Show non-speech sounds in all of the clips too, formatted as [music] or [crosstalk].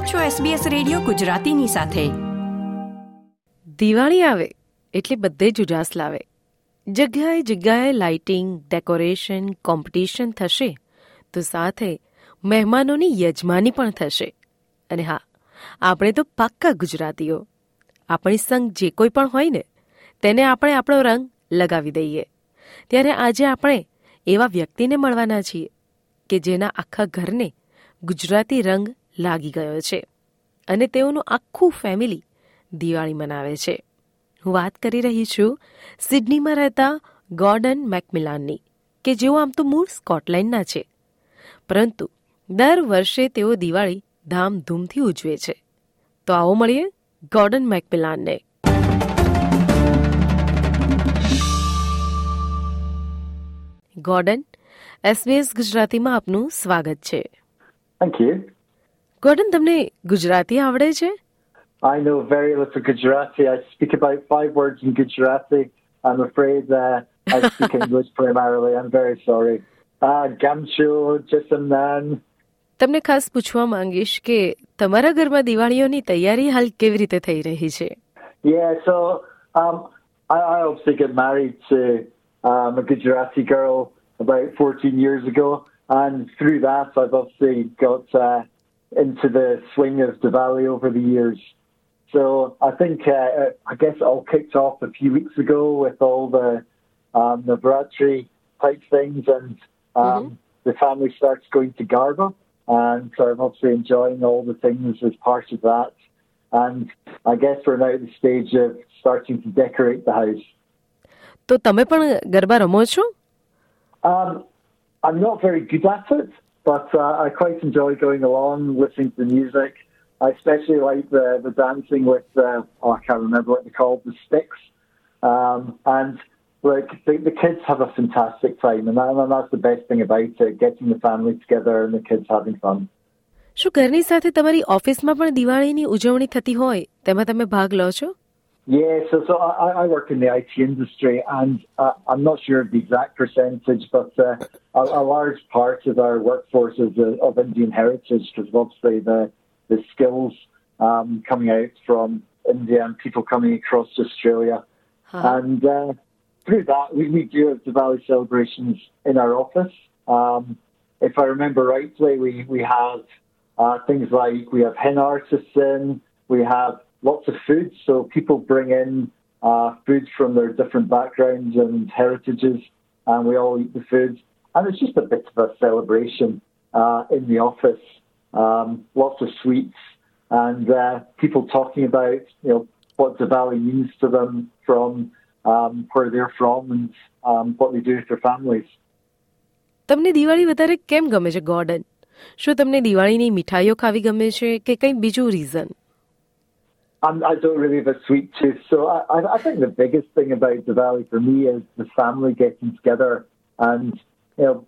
આપ છો SBS radio ગુજરાતીની સાથે. દિવાળી આવે એટલે બધે જ ઉજાસ લાવે. જગ્યાએ જગ્યાએ લાઇટિંગ ડેકોરેશન કોમ્પિટિશન થશે તો સાથે મહેમાનોની યજમાની પણ થશે. અને હા, આપણે તો પાક્કા ગુજરાતીઓ. આપણી સંગ જે કોઈ પણ હોય ને, તેને આપણે આપણો રંગ લગાવી દઈએ. ત્યારે આજે આપણે એવા વ્યક્તિને મળવાના છીએ કે જેના આખા ઘરને ગુજરાતી રંગ લાગી ગયો છે અને તેઓનું આખું ફેમિલી દિવાળી મનાવે છે. હું વાત કરી રહી છું સિડનીમાં રહેતા ગોર્ડન મેકમિલાનની, કે જેઓ આમ તો મૂળ સ્કોટલેન્ડના છે. પરંતુ દર વર્ષે તેઓ દિવાળી ધામધૂમથી ઉજવે છે. તો આવો મળીએ ગોર્ડન મેકમિલાનને. ગોર્ડન એસબીએસ ગુજરાતીમાં આપનું સ્વાગત છે. ગોર્ડન તમને ગુજરાતી આવડે છે I know very little Gujarati. I speak about five words in Gujarati. I'm afraid uh, I speak English [laughs] primarily. I'm very sorry. Uh, Gamcho, Jisamnan. તમને ખાસ પૂછવા માંગીશ કે તમારા ઘરમાં દિવાળીઓની તૈયારી હાલ કેવી રીતે થઈ રહી છે Yeah, so um, I, I obviously got married to um, a Gujarati girl about 14 years ago. And through that, I've obviously got uh, into the swing of Diwali over the years. So I think uh, I guess it all kicked off a few weeks ago with all the um, Navratri type things, and um, the family starts going to Garba, and so I'm obviously enjoying all the things as part of that. And I guess we're now at the stage of starting to decorate the house. તો તમે પણ ગરબા રમો છો Um, I'm not very good at it, but uh, I quite enjoy going along, listening to the music. I especially like the, the dancing with, uh, oh, I can't remember what they're called, the sticks. Um, and like the, the kids have a fantastic time, and, that, and that's the best thing about it, getting the family together and the kids having fun. શું ઘરની સાથે તમારી ઓફિસમાં પણ દિવાળીની ઉજવણી થતી હોય તેમાં તમે ભાગ લો છો yeah, so so I, I work in the IT industry, and uh, I'm not sure of the exact percentage, but uh, a, a large part of our workforce is uh, of Indian heritage because obviously the the skills um, coming out from India and people coming across Australia, and uh, through that we, we do have Diwali celebrations in our office. Um, if I remember rightly, we we have uh, things like we have henna artists in, we have lots of food. So people bring in uh, food from their different backgrounds and heritages, and we all eat the food. And it's just a bit of a celebration uh, in the office. Um, lots of sweets and uh, people talking about you know what Diwali means to them from um, where they're from and um, what they do with their families. તમને દિવાળી વધારે કેમ ગમે છે Gordon શું તમને દિવાળીની મીઠાઈઓ ખાવી ગમે છે કે કંઈ બીજું reason I'm, I don't really have a sweet tooth, so I, I, think the biggest thing about Diwali for me is the family getting together. And you know,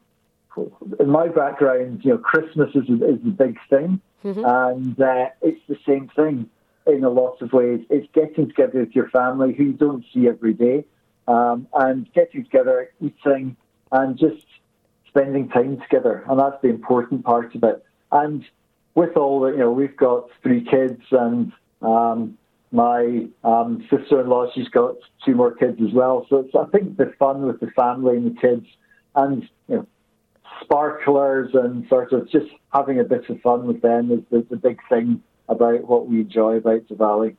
in my background, you know, Christmas is is the big thing, and uh, it's the same thing in a lot of ways. It's getting together with your family who you don't see every day, um, and getting together, eating, and just spending time together, and that's the important part of it. And with all the, you know, we've got three kids, and um, my um, sister-in-law, she's got two more kids as well. So it's, I think the fun with the family and the kids, and you know, sparklers and sort of just having a bit of fun with them is the, the big thing about what we enjoy about Diwali.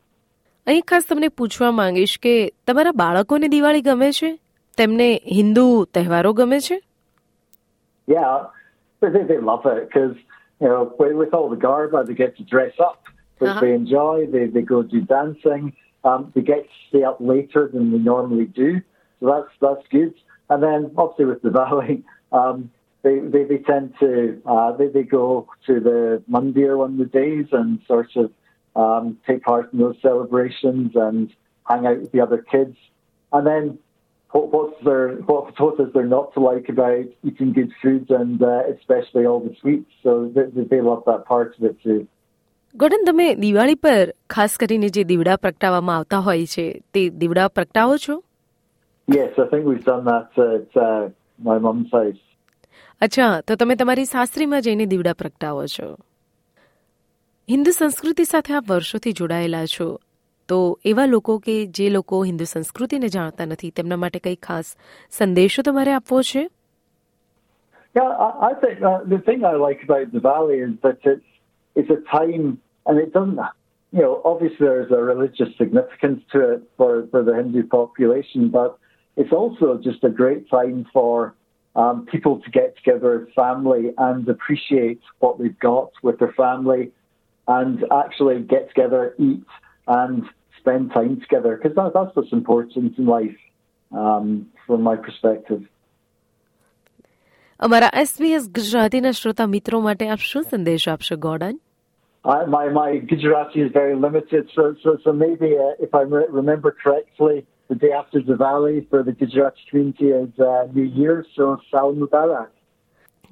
અહીં ખાસ તમને પૂછવા માંગીશ કે તમારા બાળકોને દિવાળી ગમે છે તેમને હિન્દુ તહેવારો ગમે છે Yeah, but they, they love it because you know with, with all the garba they get to dress up, which Uh-huh. they enjoy. They they go do dancing. Um, they get to stay up later than they normally do, so that's that's good. And then obviously with Diwali, [laughs] um, they, they they tend to uh, they they go to the Mandir one of the days and sort of um, take part in those celebrations and hang out with the other kids. And then what, what's there, what, what is there not to like about eating good food and uh, especially all the sweets? So they, they- they love that part of it too. ગોડન તમે દિવાળી પર ખાસ કરીને જે દીવડા પ્રગટાવવામાં આવતા હોય છે તે દીવડા પ્રગટાવો છો? Yes I think we've done that at uh, my mum's house. અચ્છા તો તમે તમારી સાસરીમાં જઈને દીવડા પ્રગટાવો છો. હિન્દુ સંસ્કૃતિ સાથે આપ વર્ષોથી જોડાયેલા છો. તો એવા લોકો કે જે લોકો હિન્દુ સંસ્કૃતિને જાણતા નથી તેમના માટે કંઈ ખાસ સંદેશો તમારે આપવો છે? Yeah, I, I think uh, the thing I like about Diwali is that it's it's a time, and it doesn't. You know, obviously there's a religious significance to it for for the Hindu population, but it's also just a great time for um, people to get together as family and appreciate what they've got with their family, and actually get together, eat, and spend time together because that, that's what's important in life, um, from my perspective. અમારા SBS ગુજરાતીના શ્રોતા મિત્રો માટે આપ શું સંદેશ આપશો Gordon I, my my Gujarati is very limited, so so, so maybe uh, if I re- remember correctly, the day after Diwali for the Gujarati community is uh, New Year, so Saal Mubarak.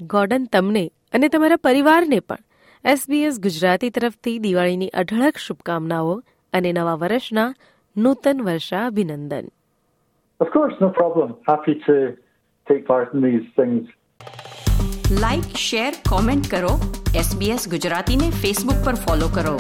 Gordon તમને અને તમારા પરિવારને પણ SBS Gujarati તરફથી દિવાળીની અઢળક શુભકામનાઓ અને નવા વર્ષના નૂતન વર્ષા અભિનંદન Of course, no problem. Happy to take part in these things. Like share comment કરો એસબીએસ ગુજરાતીને ફેસબુક પર ફોલો કરો